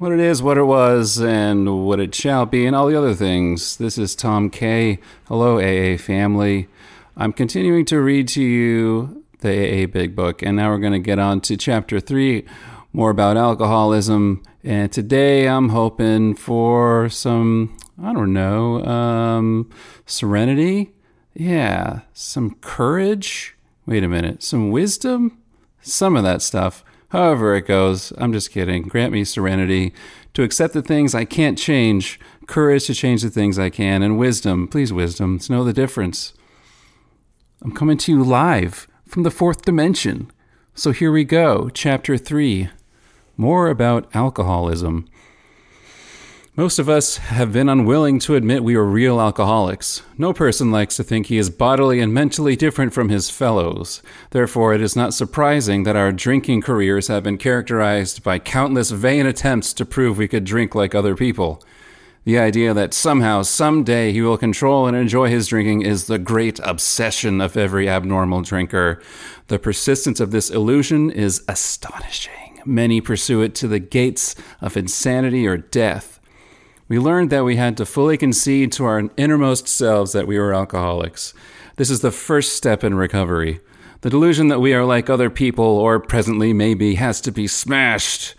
what it is, what it was, and what it shall be, and all the other things. This is Tom K. Hello, AA family. I'm continuing to read to you the AA Big Book, and now we're going to get on to chapter three, more about alcoholism. And today I'm hoping for some, I don't know, um, serenity. Yeah, some courage. Wait a minute, some wisdom? Some of that stuff. However it goes, I'm just kidding. Grant me serenity to accept the things I can't change, courage to change the things I can, and wisdom, please, wisdom, to know the difference. I'm coming to you live from the fourth dimension. So here we go, chapter three more about alcoholism. Most of us have been unwilling to admit we are real alcoholics. No person likes to think he is bodily and mentally different from his fellows. Therefore, it is not surprising that our drinking careers have been characterized by countless vain attempts to prove we could drink like other people. The idea that somehow, someday, he will control and enjoy his drinking is the great obsession of every abnormal drinker. The persistence of this illusion is astonishing. Many pursue it to the gates of insanity or death. We learned that we had to fully concede to our innermost selves that we were alcoholics. This is the first step in recovery. The delusion that we are like other people, or presently maybe, has to be smashed.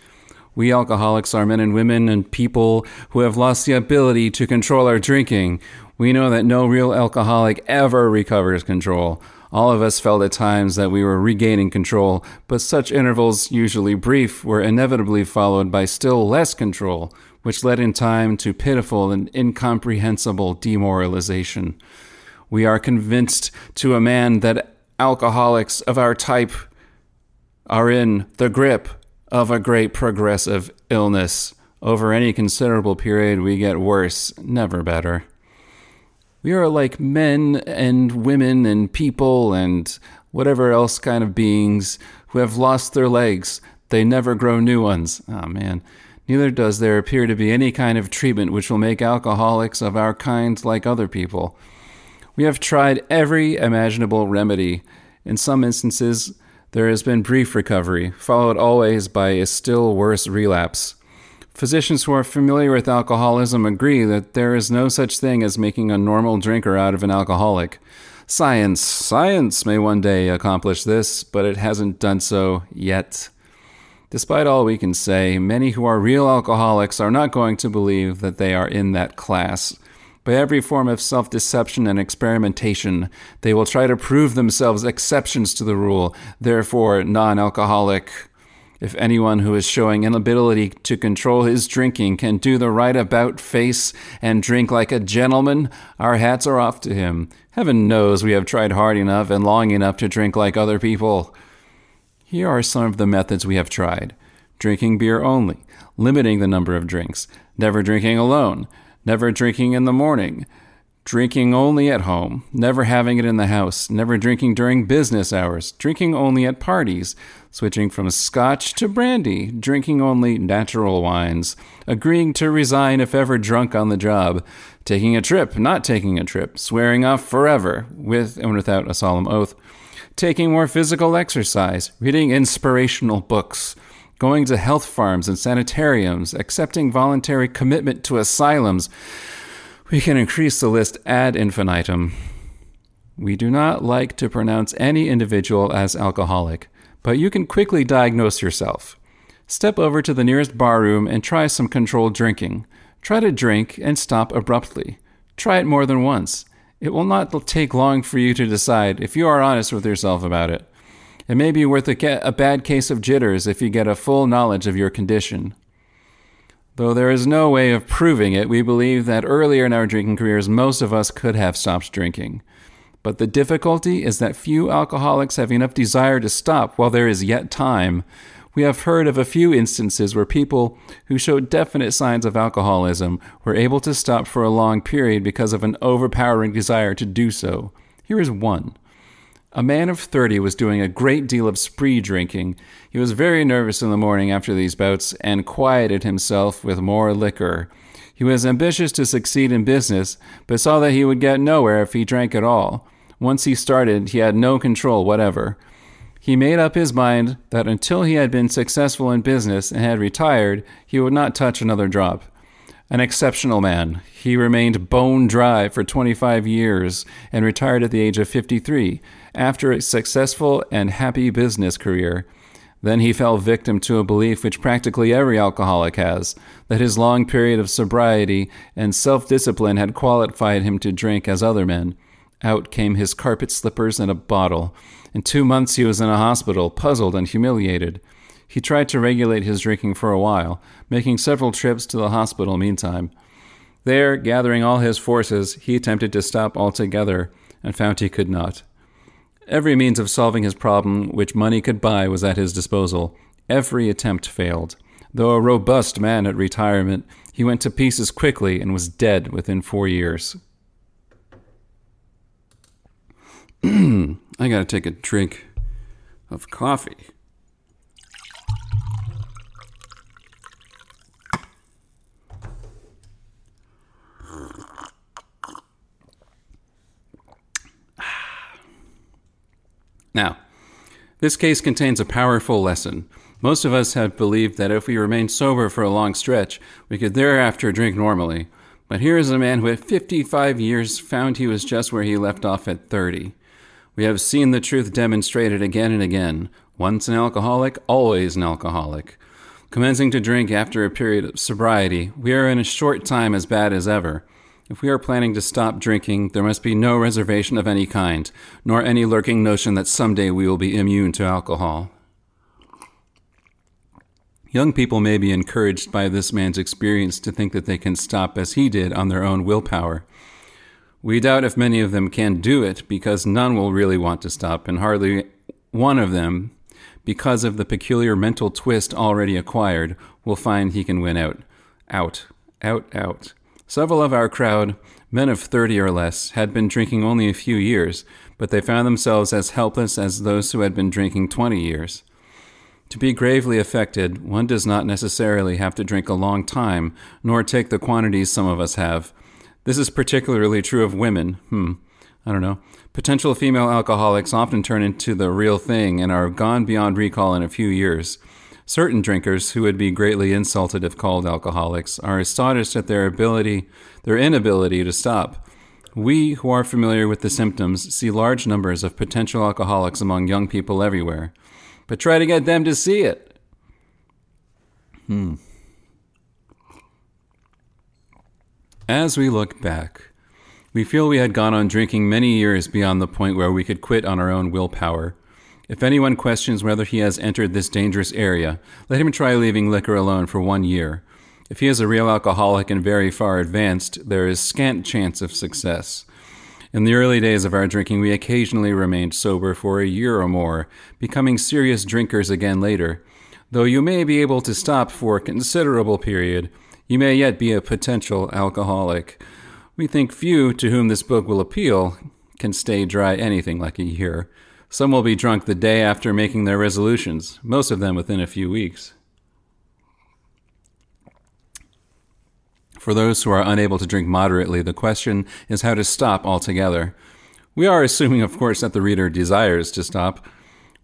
We alcoholics are men and women and people who have lost the ability to control our drinking. We know that no real alcoholic ever recovers control. All of us felt at times that we were regaining control, but such intervals, usually brief, were inevitably followed by still less control, which led in time to pitiful and incomprehensible demoralization. We are convinced to a man that alcoholics of our type are in the grip of a great progressive illness. Over any considerable period, we get worse, never better. We are like men and women and people and whatever else kind of beings who have lost their legs. They never grow new ones. Oh man. Neither does there appear to be any kind of treatment which will make alcoholics of our kind like other people. We have tried every imaginable remedy. In some instances, there has been brief recovery, followed always by a still worse relapse. Physicians who are familiar with alcoholism agree that there is no such thing as making a normal drinker out of an alcoholic. Science, science may one day accomplish this, but it hasn't done so yet. Despite all we can say, many who are real alcoholics are not going to believe that they are in that class. By every form of self deception and experimentation, they will try to prove themselves exceptions to the rule, therefore non alcoholic. If anyone who is showing inability to control his drinking can do the right about face and drink like a gentleman, our hats are off to him. Heaven knows we have tried hard enough and long enough to drink like other people. Here are some of the methods we have tried. Drinking beer only, limiting the number of drinks, never drinking alone, never drinking in the morning, drinking only at home, never having it in the house, never drinking during business hours, drinking only at parties, switching from scotch to brandy, drinking only natural wines, agreeing to resign if ever drunk on the job, taking a trip, not taking a trip, swearing off forever, with and without a solemn oath taking more physical exercise, reading inspirational books, going to health farms and sanitariums, accepting voluntary commitment to asylums. We can increase the list ad infinitum. We do not like to pronounce any individual as alcoholic, but you can quickly diagnose yourself. Step over to the nearest barroom and try some controlled drinking. Try to drink and stop abruptly. Try it more than once. It will not take long for you to decide if you are honest with yourself about it. It may be worth a, a bad case of jitters if you get a full knowledge of your condition. Though there is no way of proving it, we believe that earlier in our drinking careers, most of us could have stopped drinking. But the difficulty is that few alcoholics have enough desire to stop while there is yet time, we have heard of a few instances where people who showed definite signs of alcoholism were able to stop for a long period because of an overpowering desire to do so. Here is one. A man of 30 was doing a great deal of spree drinking. He was very nervous in the morning after these bouts and quieted himself with more liquor. He was ambitious to succeed in business, but saw that he would get nowhere if he drank at all. Once he started, he had no control whatever. He made up his mind that until he had been successful in business and had retired, he would not touch another drop. An exceptional man, he remained bone dry for 25 years and retired at the age of 53 after a successful and happy business career. Then he fell victim to a belief which practically every alcoholic has that his long period of sobriety and self discipline had qualified him to drink as other men. Out came his carpet slippers and a bottle. In two months he was in a hospital, puzzled and humiliated. He tried to regulate his drinking for a while, making several trips to the hospital meantime. There, gathering all his forces, he attempted to stop altogether and found he could not. Every means of solving his problem which money could buy was at his disposal. Every attempt failed. Though a robust man at retirement, he went to pieces quickly and was dead within four years. I gotta take a drink of coffee. Now, this case contains a powerful lesson. Most of us have believed that if we remained sober for a long stretch, we could thereafter drink normally. But here is a man who, at 55 years, found he was just where he left off at 30. We have seen the truth demonstrated again and again. Once an alcoholic, always an alcoholic. Commencing to drink after a period of sobriety, we are in a short time as bad as ever. If we are planning to stop drinking, there must be no reservation of any kind, nor any lurking notion that someday we will be immune to alcohol. Young people may be encouraged by this man's experience to think that they can stop as he did on their own willpower. We doubt if many of them can do it because none will really want to stop, and hardly one of them, because of the peculiar mental twist already acquired, will find he can win out. Out, out, out. Several of our crowd, men of 30 or less, had been drinking only a few years, but they found themselves as helpless as those who had been drinking 20 years. To be gravely affected, one does not necessarily have to drink a long time, nor take the quantities some of us have, this is particularly true of women. Hmm. I don't know. Potential female alcoholics often turn into the real thing and are gone beyond recall in a few years. Certain drinkers, who would be greatly insulted if called alcoholics, are astonished at their ability, their inability to stop. We, who are familiar with the symptoms, see large numbers of potential alcoholics among young people everywhere. But try to get them to see it. Hmm. As we look back, we feel we had gone on drinking many years beyond the point where we could quit on our own willpower. If anyone questions whether he has entered this dangerous area, let him try leaving liquor alone for one year. If he is a real alcoholic and very far advanced, there is scant chance of success. In the early days of our drinking, we occasionally remained sober for a year or more, becoming serious drinkers again later. Though you may be able to stop for a considerable period, you may yet be a potential alcoholic. We think few to whom this book will appeal can stay dry anything like a year. Some will be drunk the day after making their resolutions, most of them within a few weeks. For those who are unable to drink moderately, the question is how to stop altogether. We are assuming, of course, that the reader desires to stop.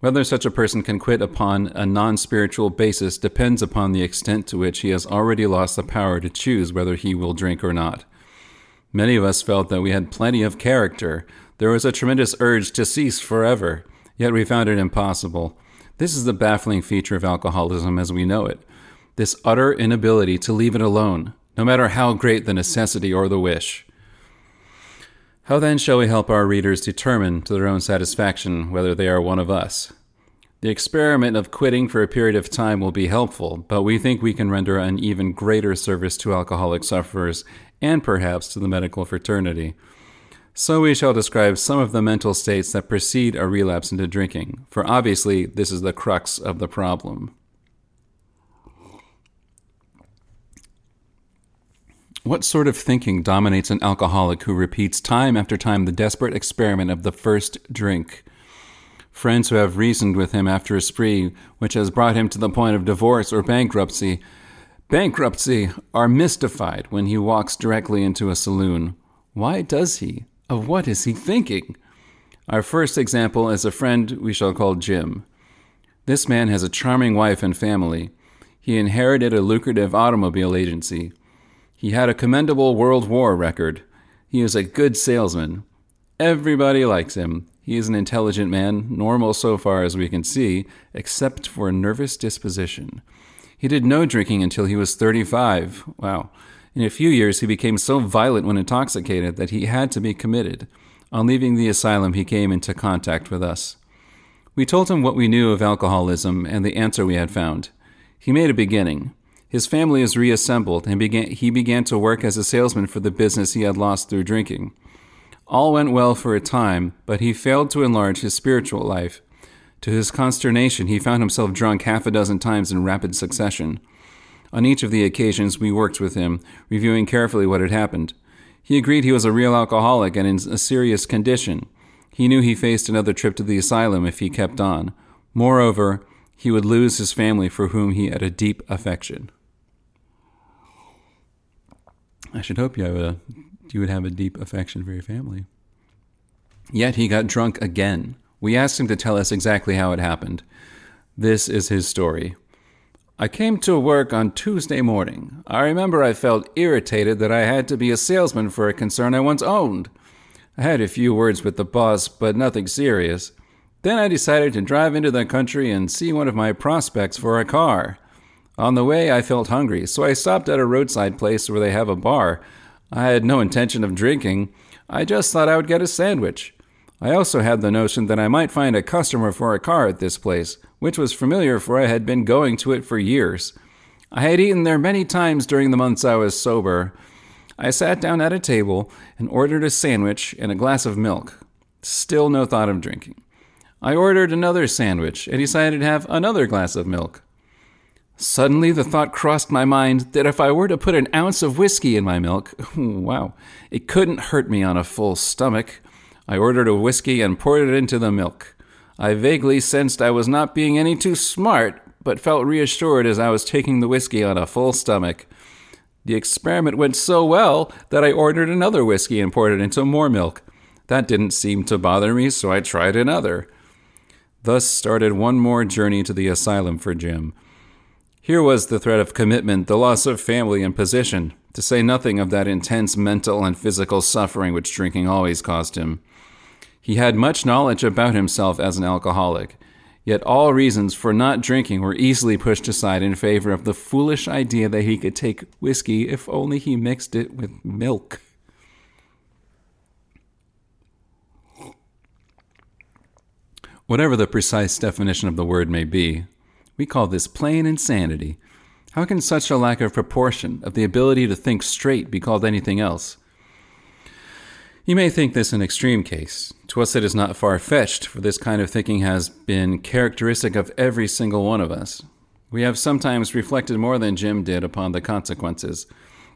Whether such a person can quit upon a non spiritual basis depends upon the extent to which he has already lost the power to choose whether he will drink or not. Many of us felt that we had plenty of character. There was a tremendous urge to cease forever, yet we found it impossible. This is the baffling feature of alcoholism as we know it this utter inability to leave it alone, no matter how great the necessity or the wish. How then shall we help our readers determine to their own satisfaction whether they are one of us? The experiment of quitting for a period of time will be helpful, but we think we can render an even greater service to alcoholic sufferers and perhaps to the medical fraternity. So we shall describe some of the mental states that precede a relapse into drinking, for obviously this is the crux of the problem. What sort of thinking dominates an alcoholic who repeats time after time the desperate experiment of the first drink? Friends who have reasoned with him after a spree which has brought him to the point of divorce or bankruptcy, bankruptcy, are mystified when he walks directly into a saloon. Why does he? Of what is he thinking? Our first example is a friend we shall call Jim. This man has a charming wife and family. He inherited a lucrative automobile agency. He had a commendable World War record. He is a good salesman. Everybody likes him. He is an intelligent man, normal so far as we can see, except for a nervous disposition. He did no drinking until he was 35. Wow. In a few years, he became so violent when intoxicated that he had to be committed. On leaving the asylum, he came into contact with us. We told him what we knew of alcoholism and the answer we had found. He made a beginning. His family is reassembled, and began, he began to work as a salesman for the business he had lost through drinking. All went well for a time, but he failed to enlarge his spiritual life. To his consternation, he found himself drunk half a dozen times in rapid succession. On each of the occasions, we worked with him, reviewing carefully what had happened. He agreed he was a real alcoholic and in a serious condition. He knew he faced another trip to the asylum if he kept on. Moreover, he would lose his family for whom he had a deep affection. I should hope you have a you would have a deep affection for your family. Yet he got drunk again. We asked him to tell us exactly how it happened. This is his story. I came to work on Tuesday morning. I remember I felt irritated that I had to be a salesman for a concern I once owned. I had a few words with the boss, but nothing serious. Then I decided to drive into the country and see one of my prospects for a car. On the way, I felt hungry, so I stopped at a roadside place where they have a bar. I had no intention of drinking. I just thought I would get a sandwich. I also had the notion that I might find a customer for a car at this place which was familiar for I had been going to it for years. I had eaten there many times during the months I was sober. I sat down at a table and ordered a sandwich and a glass of milk. Still no thought of drinking. I ordered another sandwich and decided to have another glass of milk. Suddenly, the thought crossed my mind that if I were to put an ounce of whiskey in my milk, wow, it couldn't hurt me on a full stomach. I ordered a whiskey and poured it into the milk. I vaguely sensed I was not being any too smart, but felt reassured as I was taking the whiskey on a full stomach. The experiment went so well that I ordered another whiskey and poured it into more milk. That didn't seem to bother me, so I tried another. Thus started one more journey to the asylum for Jim. Here was the threat of commitment, the loss of family and position, to say nothing of that intense mental and physical suffering which drinking always caused him. He had much knowledge about himself as an alcoholic, yet all reasons for not drinking were easily pushed aside in favor of the foolish idea that he could take whiskey if only he mixed it with milk. Whatever the precise definition of the word may be, we call this plain insanity. How can such a lack of proportion, of the ability to think straight, be called anything else? You may think this an extreme case. To us, it is not far fetched, for this kind of thinking has been characteristic of every single one of us. We have sometimes reflected more than Jim did upon the consequences,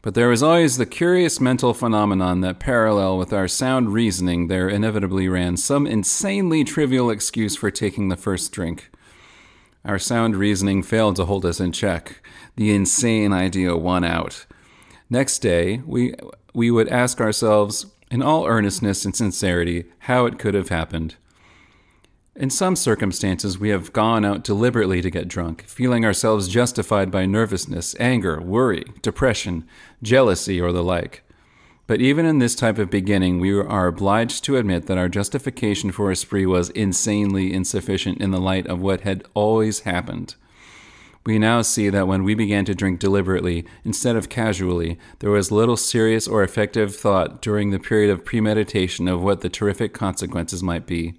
but there is always the curious mental phenomenon that, parallel with our sound reasoning, there inevitably ran some insanely trivial excuse for taking the first drink. Our sound reasoning failed to hold us in check. The insane idea won out. Next day, we, we would ask ourselves, in all earnestness and sincerity, how it could have happened. In some circumstances, we have gone out deliberately to get drunk, feeling ourselves justified by nervousness, anger, worry, depression, jealousy, or the like. But even in this type of beginning, we are obliged to admit that our justification for a spree was insanely insufficient in the light of what had always happened. We now see that when we began to drink deliberately instead of casually, there was little serious or effective thought during the period of premeditation of what the terrific consequences might be.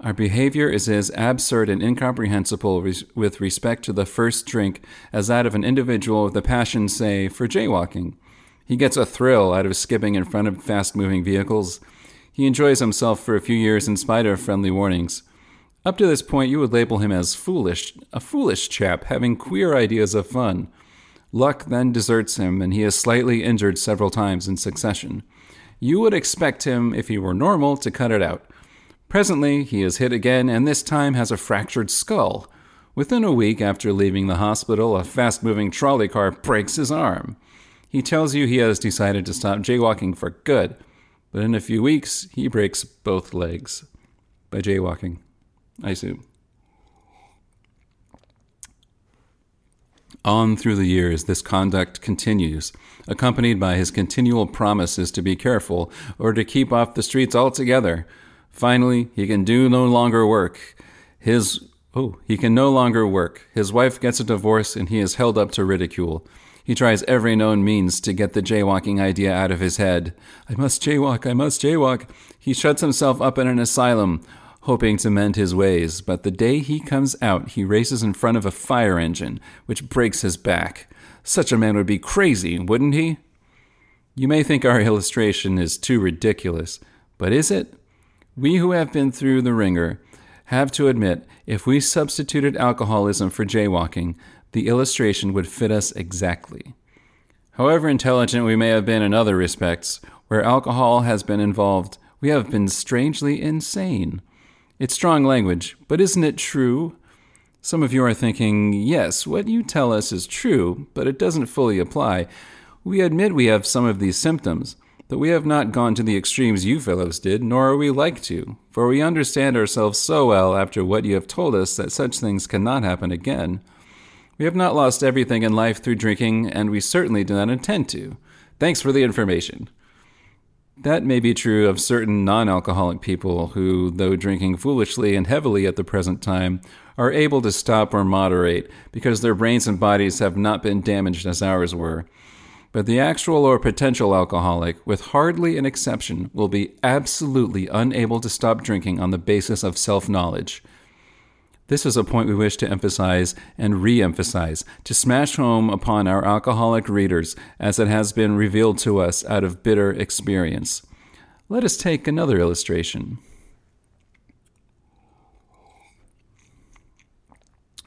Our behavior is as absurd and incomprehensible res- with respect to the first drink as that of an individual with a passion, say, for jaywalking. He gets a thrill out of skipping in front of fast moving vehicles. He enjoys himself for a few years in spite of friendly warnings. Up to this point, you would label him as foolish, a foolish chap having queer ideas of fun. Luck then deserts him, and he is slightly injured several times in succession. You would expect him, if he were normal, to cut it out. Presently, he is hit again, and this time has a fractured skull. Within a week after leaving the hospital, a fast moving trolley car breaks his arm. He tells you he has decided to stop jaywalking for good. but in a few weeks, he breaks both legs by jaywalking, I assume. On through the years, this conduct continues, accompanied by his continual promises to be careful or to keep off the streets altogether. Finally, he can do no longer work. His oh, he can no longer work. His wife gets a divorce and he is held up to ridicule. He tries every known means to get the jaywalking idea out of his head. I must jaywalk, I must jaywalk. He shuts himself up in an asylum, hoping to mend his ways, but the day he comes out, he races in front of a fire engine, which breaks his back. Such a man would be crazy, wouldn't he? You may think our illustration is too ridiculous, but is it? We who have been through the wringer have to admit if we substituted alcoholism for jaywalking, the illustration would fit us exactly. However intelligent we may have been in other respects, where alcohol has been involved, we have been strangely insane. It's strong language, but isn't it true? Some of you are thinking, yes, what you tell us is true, but it doesn't fully apply. We admit we have some of these symptoms, but we have not gone to the extremes you fellows did, nor are we like to, for we understand ourselves so well after what you have told us that such things cannot happen again. We have not lost everything in life through drinking, and we certainly do not intend to. Thanks for the information. That may be true of certain non alcoholic people who, though drinking foolishly and heavily at the present time, are able to stop or moderate because their brains and bodies have not been damaged as ours were. But the actual or potential alcoholic, with hardly an exception, will be absolutely unable to stop drinking on the basis of self knowledge. This is a point we wish to emphasize and re emphasize, to smash home upon our alcoholic readers as it has been revealed to us out of bitter experience. Let us take another illustration.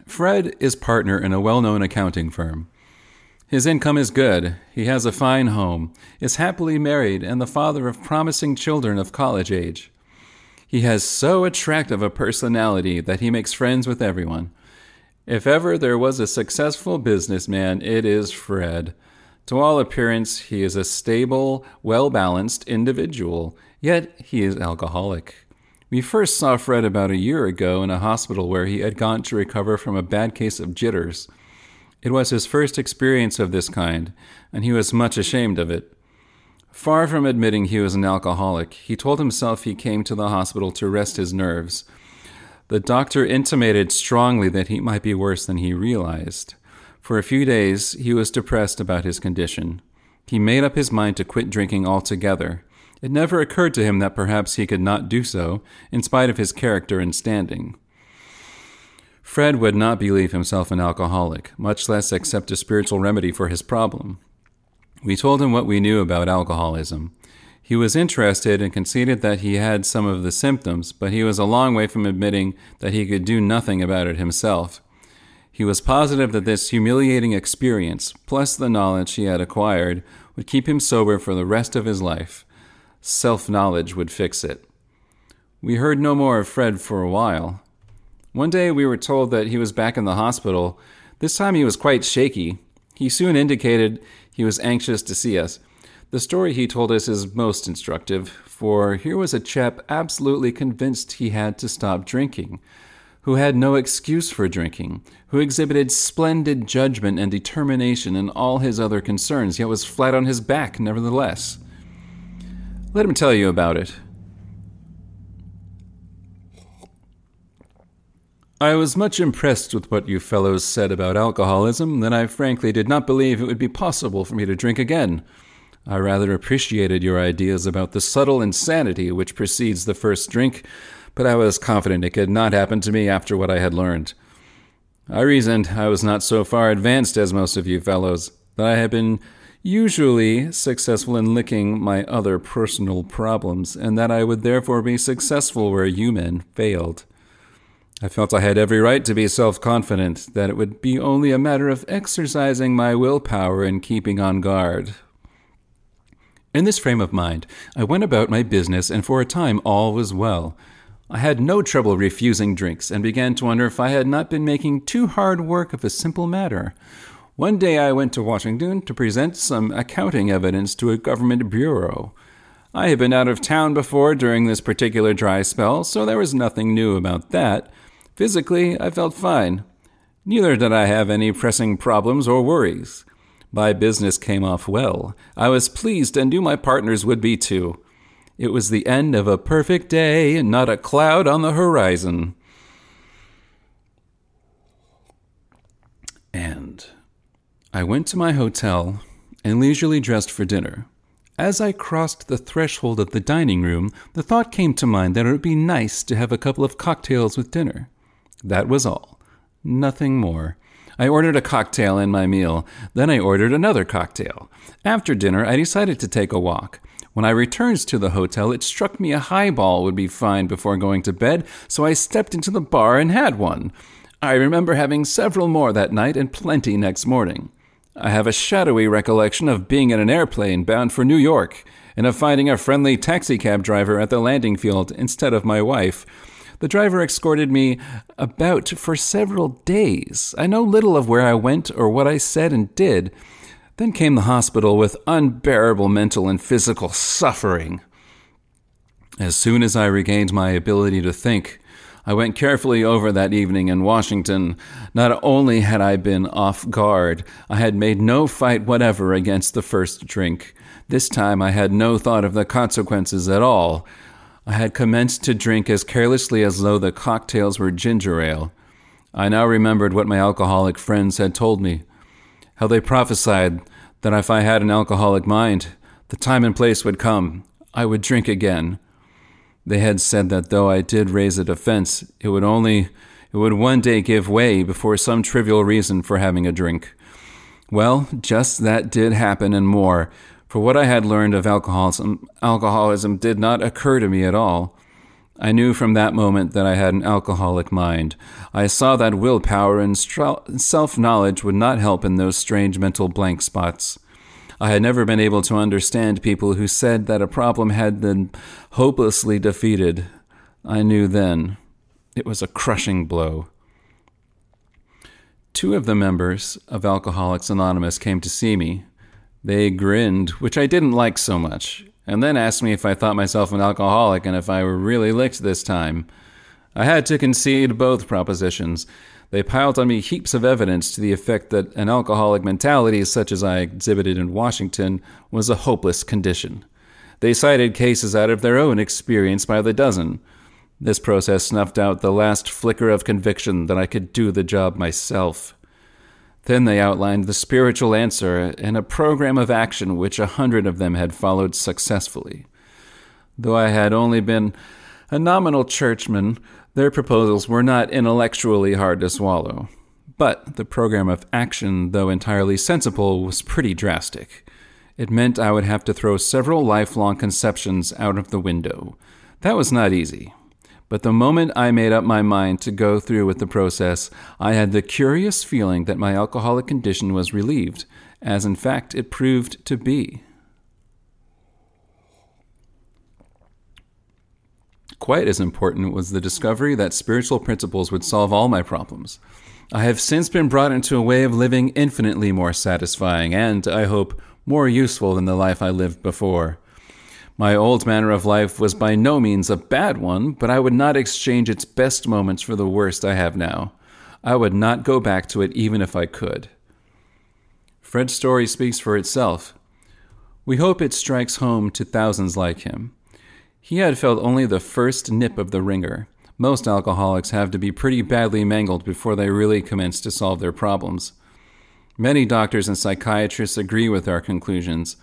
Fred is partner in a well known accounting firm. His income is good, he has a fine home, is happily married, and the father of promising children of college age. He has so attractive a personality that he makes friends with everyone. If ever there was a successful businessman, it is Fred. To all appearance, he is a stable, well balanced individual, yet he is alcoholic. We first saw Fred about a year ago in a hospital where he had gone to recover from a bad case of jitters. It was his first experience of this kind, and he was much ashamed of it. Far from admitting he was an alcoholic, he told himself he came to the hospital to rest his nerves. The doctor intimated strongly that he might be worse than he realized. For a few days, he was depressed about his condition. He made up his mind to quit drinking altogether. It never occurred to him that perhaps he could not do so, in spite of his character and standing. Fred would not believe himself an alcoholic, much less accept a spiritual remedy for his problem. We told him what we knew about alcoholism. He was interested and conceded that he had some of the symptoms, but he was a long way from admitting that he could do nothing about it himself. He was positive that this humiliating experience, plus the knowledge he had acquired, would keep him sober for the rest of his life. Self knowledge would fix it. We heard no more of Fred for a while. One day we were told that he was back in the hospital. This time he was quite shaky. He soon indicated he was anxious to see us. The story he told us is most instructive, for here was a chap absolutely convinced he had to stop drinking, who had no excuse for drinking, who exhibited splendid judgment and determination in all his other concerns, yet was flat on his back nevertheless. Let him tell you about it. I was much impressed with what you fellows said about alcoholism, and I frankly did not believe it would be possible for me to drink again. I rather appreciated your ideas about the subtle insanity which precedes the first drink, but I was confident it could not happen to me after what I had learned. I reasoned I was not so far advanced as most of you fellows, that I had been usually successful in licking my other personal problems, and that I would therefore be successful where you men failed. I felt I had every right to be self confident, that it would be only a matter of exercising my willpower and keeping on guard. In this frame of mind, I went about my business, and for a time all was well. I had no trouble refusing drinks, and began to wonder if I had not been making too hard work of a simple matter. One day I went to Washington to present some accounting evidence to a government bureau. I had been out of town before during this particular dry spell, so there was nothing new about that. Physically, I felt fine. Neither did I have any pressing problems or worries. My business came off well. I was pleased and knew my partners would be too. It was the end of a perfect day and not a cloud on the horizon. And I went to my hotel and leisurely dressed for dinner. As I crossed the threshold of the dining room, the thought came to mind that it would be nice to have a couple of cocktails with dinner. That was all. Nothing more. I ordered a cocktail in my meal. Then I ordered another cocktail. After dinner, I decided to take a walk. When I returned to the hotel, it struck me a highball would be fine before going to bed, so I stepped into the bar and had one. I remember having several more that night and plenty next morning. I have a shadowy recollection of being in an airplane bound for New York and of finding a friendly taxicab driver at the landing field instead of my wife. The driver escorted me about for several days. I know little of where I went or what I said and did. Then came the hospital with unbearable mental and physical suffering. As soon as I regained my ability to think, I went carefully over that evening in Washington. Not only had I been off guard, I had made no fight whatever against the first drink. This time I had no thought of the consequences at all. I had commenced to drink as carelessly as though the cocktails were ginger ale. I now remembered what my alcoholic friends had told me how they prophesied that if I had an alcoholic mind, the time and place would come, I would drink again. They had said that though I did raise a defense, it would only it would one day give way before some trivial reason for having a drink. Well, just that did happen and more, for what I had learned of alcoholism, alcoholism did not occur to me at all. I knew from that moment that I had an alcoholic mind. I saw that willpower and self knowledge would not help in those strange mental blank spots. I had never been able to understand people who said that a problem had been hopelessly defeated. I knew then it was a crushing blow. Two of the members of Alcoholics Anonymous came to see me. They grinned, which I didn't like so much, and then asked me if I thought myself an alcoholic and if I were really licked this time. I had to concede both propositions. They piled on me heaps of evidence to the effect that an alcoholic mentality, such as I exhibited in Washington, was a hopeless condition. They cited cases out of their own experience by the dozen. This process snuffed out the last flicker of conviction that I could do the job myself. Then they outlined the spiritual answer and a program of action which a hundred of them had followed successfully. Though I had only been a nominal churchman, their proposals were not intellectually hard to swallow. But the program of action, though entirely sensible, was pretty drastic. It meant I would have to throw several lifelong conceptions out of the window. That was not easy. But the moment I made up my mind to go through with the process, I had the curious feeling that my alcoholic condition was relieved, as in fact it proved to be. Quite as important was the discovery that spiritual principles would solve all my problems. I have since been brought into a way of living infinitely more satisfying and, I hope, more useful than the life I lived before. My old manner of life was by no means a bad one, but I would not exchange its best moments for the worst I have now. I would not go back to it even if I could. Fred's story speaks for itself. We hope it strikes home to thousands like him. He had felt only the first nip of the wringer. Most alcoholics have to be pretty badly mangled before they really commence to solve their problems. Many doctors and psychiatrists agree with our conclusions.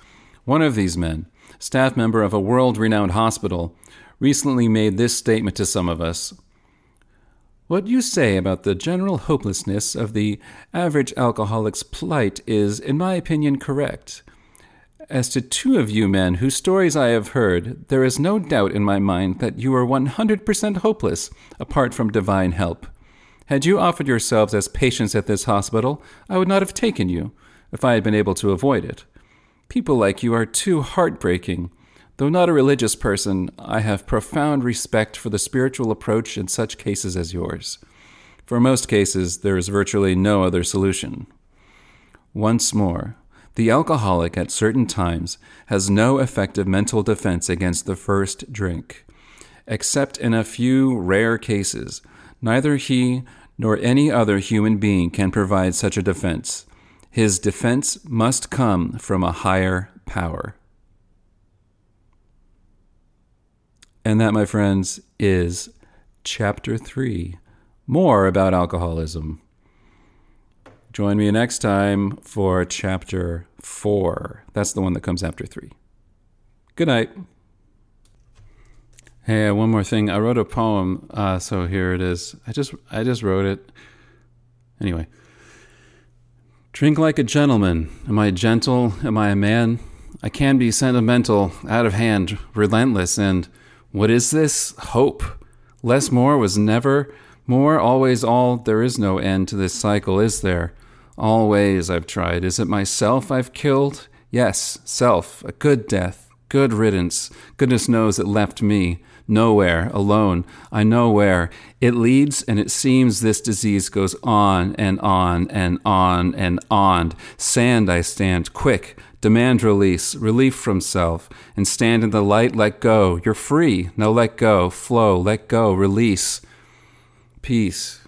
One of these men, staff member of a world renowned hospital, recently made this statement to some of us What you say about the general hopelessness of the average alcoholic's plight is, in my opinion, correct. As to two of you men whose stories I have heard, there is no doubt in my mind that you are 100% hopeless, apart from divine help. Had you offered yourselves as patients at this hospital, I would not have taken you, if I had been able to avoid it. People like you are too heartbreaking. Though not a religious person, I have profound respect for the spiritual approach in such cases as yours. For most cases, there is virtually no other solution. Once more, The alcoholic at certain times has no effective mental defense against the first drink. Except in a few rare cases, neither he nor any other human being can provide such a defense. His defense must come from a higher power. And that, my friends, is chapter three. More about alcoholism. Join me next time for chapter four. That's the one that comes after three. Good night. Hey, one more thing. I wrote a poem, uh, so here it is. I just I just wrote it. Anyway. Drink like a gentleman. Am I gentle? Am I a man? I can be sentimental, out of hand, relentless, and what is this? Hope. Less more was never more, always all. There is no end to this cycle, is there? Always I've tried. Is it myself I've killed? Yes, self, a good death, good riddance. Goodness knows it left me nowhere, alone. I know where. It leads, and it seems this disease goes on and on and on and on. Sand I stand, quick, demand release, relief from self, and stand in the light, let go. You're free. Now let go, flow, let go, release. Peace.